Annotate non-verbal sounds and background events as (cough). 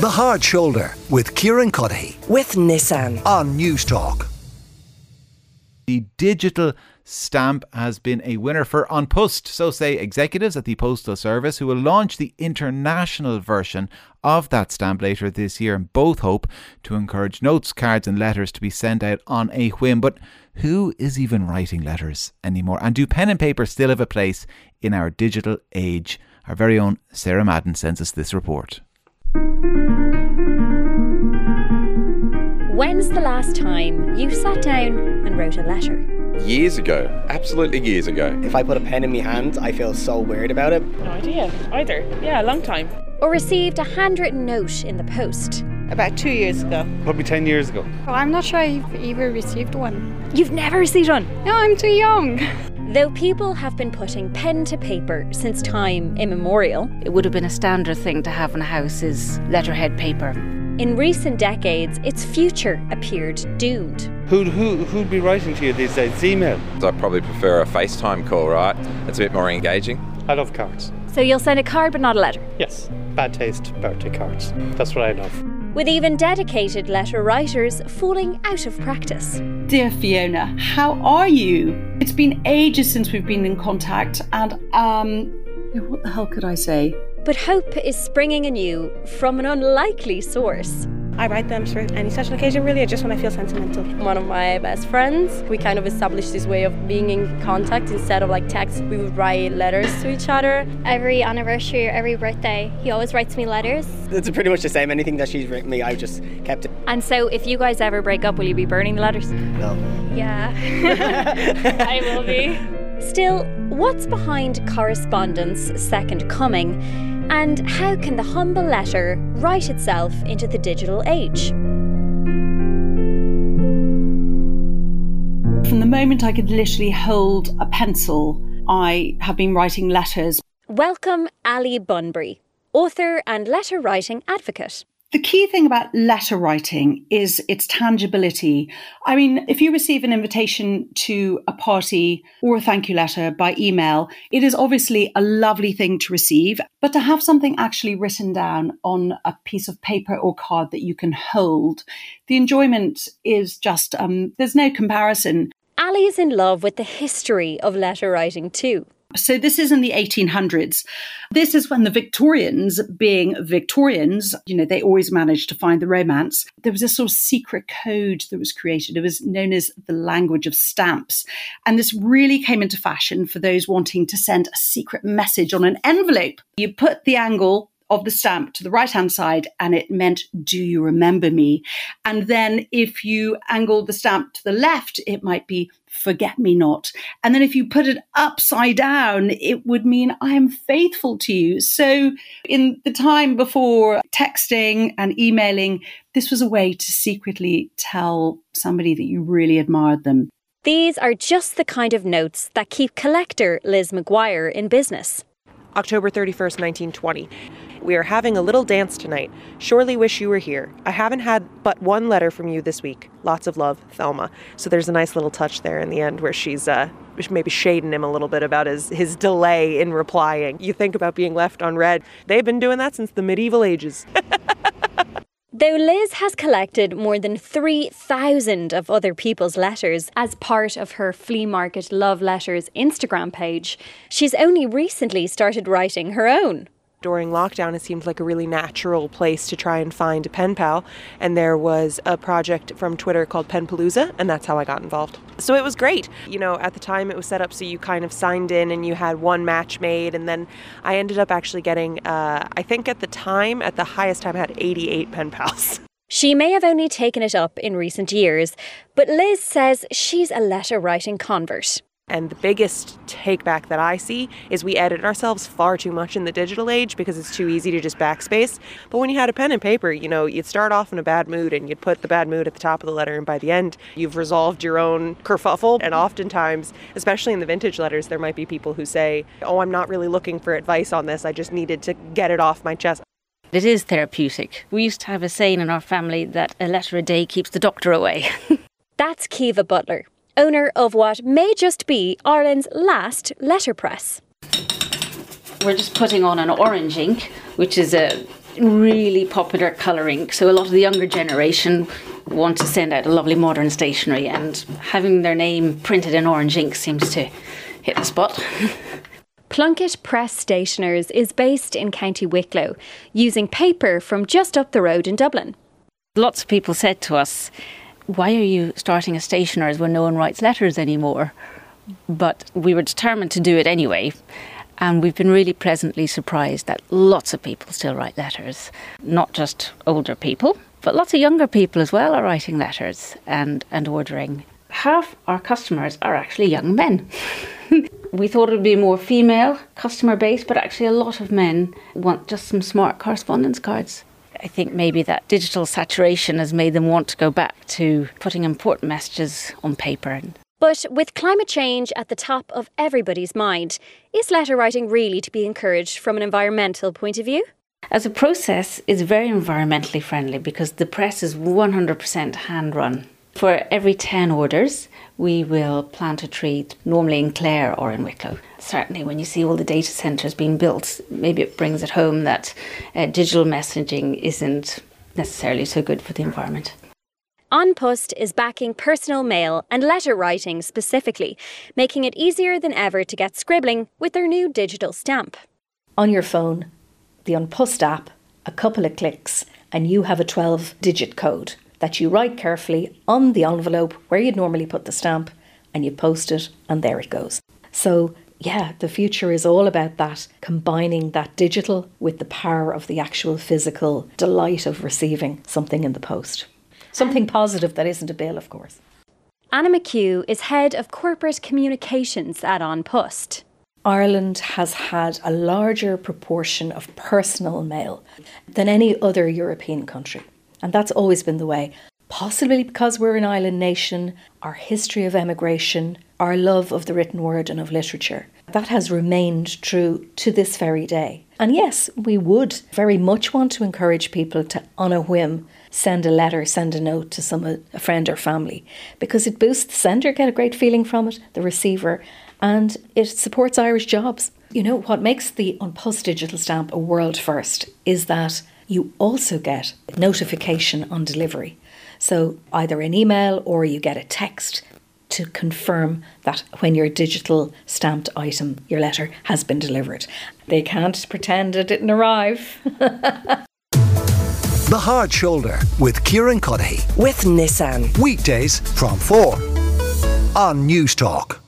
The Hard Shoulder with Kieran Cuddihy with Nissan on Newstalk. The digital stamp has been a winner for An Post, so say executives at the Postal Service, who will launch the international version of that stamp later this year and both hope to encourage notes, cards, and letters to be sent out on a whim. But who is even writing letters anymore? And do pen and paper still have a place in our digital age? Our very own Sarah Madden sends us this report. When's the last time you sat down and wrote a letter? Years ago, absolutely years ago. If I put a pen in my hand, I feel so weird about it. No idea either. Yeah, a long time. Or received a handwritten note in the post? About two years ago. Probably 10 years ago. Oh, I'm not sure I've ever received one. You've never received one? No, I'm too young. Though people have been putting pen to paper since time immemorial, it would have been a standard thing to have in a house is letterhead paper. In recent decades, its future appeared doomed. Who'd, who, who'd be writing to you these days? Email? I probably prefer a FaceTime call, right? It's a bit more engaging. I love cards. So you'll send a card but not a letter? Yes. Bad taste birthday cards. That's what I love. With even dedicated letter writers falling out of practice. Dear Fiona, how are you? It's been ages since we've been in contact, and um, what the hell could I say? But hope is springing anew from an unlikely source. I write them for any special occasion, really, or just when I feel sentimental. One of my best friends, we kind of established this way of being in contact instead of like text. We would write letters to each other. Every anniversary or every birthday, he always writes me letters. It's pretty much the same. Anything that she's written me, I've just kept it. And so, if you guys ever break up, will you be burning the letters? No. Yeah, (laughs) I will be. (laughs) Still, what's behind correspondence second coming? And how can the humble letter write itself into the digital age? From the moment I could literally hold a pencil, I have been writing letters. Welcome, Ali Bunbury, author and letter writing advocate. The key thing about letter writing is its tangibility. I mean, if you receive an invitation to a party or a thank you letter by email, it is obviously a lovely thing to receive, but to have something actually written down on a piece of paper or card that you can hold, the enjoyment is just, um, there's no comparison. Ali is in love with the history of letter writing too. So this is in the 1800s. This is when the Victorians, being Victorians, you know, they always managed to find the romance. There was a sort of secret code that was created. It was known as the language of stamps. And this really came into fashion for those wanting to send a secret message on an envelope. You put the angle of the stamp to the right hand side and it meant, Do you remember me? And then if you angled the stamp to the left, it might be, Forget me not. And then if you put it upside down, it would mean, I am faithful to you. So in the time before texting and emailing, this was a way to secretly tell somebody that you really admired them. These are just the kind of notes that keep collector Liz McGuire in business. October 31st, 1920. We are having a little dance tonight. Surely wish you were here. I haven't had but one letter from you this week. Lots of love, Thelma. So there's a nice little touch there in the end where she's uh, maybe shading him a little bit about his, his delay in replying. You think about being left on read. They've been doing that since the medieval ages. (laughs) Though Liz has collected more than 3,000 of other people's letters as part of her flea market love letters Instagram page, she's only recently started writing her own during lockdown, it seemed like a really natural place to try and find a pen pal. And there was a project from Twitter called Penpalooza, and that's how I got involved. So it was great. You know, at the time it was set up so you kind of signed in and you had one match made. And then I ended up actually getting, uh, I think at the time, at the highest time, I had 88 pen pals. (laughs) She may have only taken it up in recent years, but Liz says she's a letter writing convert. And the biggest take back that I see is we edit ourselves far too much in the digital age because it's too easy to just backspace. But when you had a pen and paper, you know, you'd start off in a bad mood and you'd put the bad mood at the top of the letter, and by the end, you've resolved your own kerfuffle. And oftentimes, especially in the vintage letters, there might be people who say, Oh, I'm not really looking for advice on this, I just needed to get it off my chest. It is therapeutic. We used to have a saying in our family that a letter a day keeps the doctor away. (laughs) That's Kiva Butler owner of what may just be Ireland's last letterpress. We're just putting on an orange ink, which is a really popular colouring. So a lot of the younger generation want to send out a lovely modern stationery, and having their name printed in orange ink seems to hit the spot. (laughs) Plunkett Press Stationers is based in County Wicklow, using paper from just up the road in Dublin. Lots of people said to us, Why are you starting a stationer's when no one writes letters anymore? But we were determined to do it anyway. And we've been really pleasantly surprised that lots of people still write letters, not just older people, but lots of younger people as well are writing letters and, and ordering. Half our customers are actually young men. (laughs) we thought it would be more female customer base, but actually, a lot of men want just some smart correspondence cards. I think maybe that digital saturation has made them want to go back to putting important messages on paper. But with climate change at the top of everybody's mind, is letter writing really to be encouraged from an environmental point of view? As a process, it's very environmentally friendly because the press is 100% hand run. For every 10 orders, we will plant a tree, normally in Clare or in Wicklow. Certainly, when you see all the data centres being built, maybe it brings it home that uh, digital messaging isn't necessarily so good for the environment. An Post is backing personal mail and letter writing specifically, making it easier than ever to get scribbling with their new digital stamp. On your phone, the An Post app, a couple of clicks, and you have a 12 digit code that you write carefully on the envelope where you'd normally put the stamp and you post it, and there it goes. So, yeah, the future is all about that, combining that digital with the power of the actual physical delight of receiving something in the post. Something positive that isn't a bill, of course. Anna McHugh is head of corporate communications at An Post. Ireland has had a larger proportion of personal mail than any other European country. And that's always been the way. Possibly because we're an island nation, our history of emigration, our love of the written word and of literature. That has remained true to this very day. And yes, we would very much want to encourage people to, on a whim, send a letter, send a note to some a friend or family, because it boosts the sender, get a great feeling from it, the receiver, and it supports Irish jobs. You know, what makes the An Post digital stamp a world first is that you also get notification on delivery. So either an email or you get a text to confirm that when your digital stamped item, your letter, has been delivered. They can't pretend it didn't arrive. (laughs) the Hard Shoulder with Kieran Cuddihy. With Nissan. Weekdays from 4 on Newstalk.